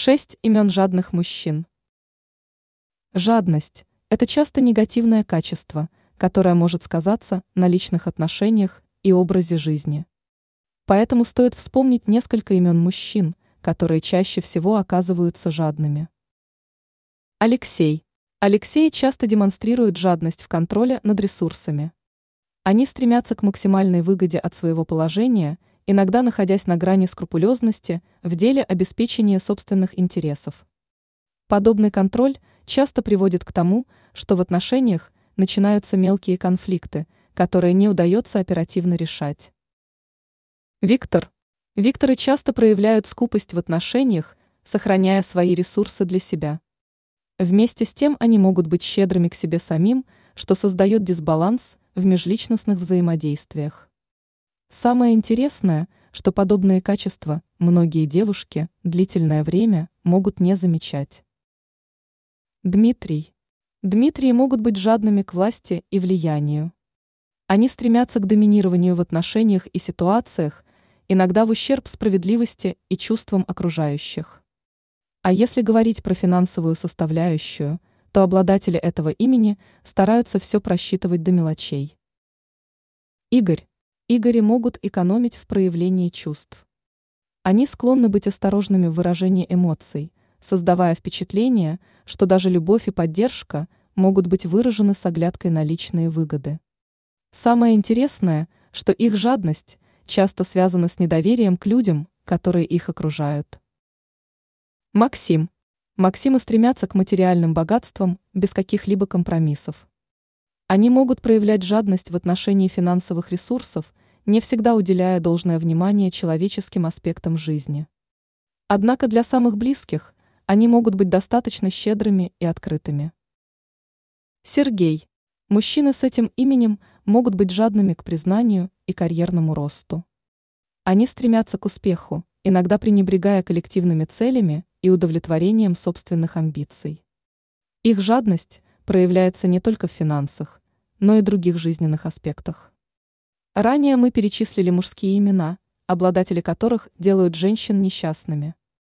Шесть имен жадных мужчин. Жадность – это часто негативное качество, которое может сказаться на личных отношениях и образе жизни. Поэтому стоит вспомнить несколько имен мужчин, которые чаще всего оказываются жадными. Алексей. Алексей часто демонстрирует жадность в контроле над ресурсами. Они стремятся к максимальной выгоде от своего положения – иногда находясь на грани скрупулезности в деле обеспечения собственных интересов. Подобный контроль часто приводит к тому, что в отношениях начинаются мелкие конфликты, которые не удается оперативно решать. Виктор. Викторы часто проявляют скупость в отношениях, сохраняя свои ресурсы для себя. Вместе с тем они могут быть щедрыми к себе самим, что создает дисбаланс в межличностных взаимодействиях. Самое интересное, что подобные качества многие девушки длительное время могут не замечать. Дмитрий. Дмитрии могут быть жадными к власти и влиянию. Они стремятся к доминированию в отношениях и ситуациях, иногда в ущерб справедливости и чувствам окружающих. А если говорить про финансовую составляющую, то обладатели этого имени стараются все просчитывать до мелочей. Игорь. Игори могут экономить в проявлении чувств. Они склонны быть осторожными в выражении эмоций, создавая впечатление, что даже любовь и поддержка могут быть выражены с оглядкой на личные выгоды. Самое интересное, что их жадность часто связана с недоверием к людям, которые их окружают. Максим. Максимы стремятся к материальным богатствам без каких-либо компромиссов. Они могут проявлять жадность в отношении финансовых ресурсов, не всегда уделяя должное внимание человеческим аспектам жизни. Однако для самых близких они могут быть достаточно щедрыми и открытыми. Сергей. Мужчины с этим именем могут быть жадными к признанию и карьерному росту. Они стремятся к успеху, иногда пренебрегая коллективными целями и удовлетворением собственных амбиций. Их жадность проявляется не только в финансах, но и других жизненных аспектах. Ранее мы перечислили мужские имена, обладатели которых делают женщин несчастными.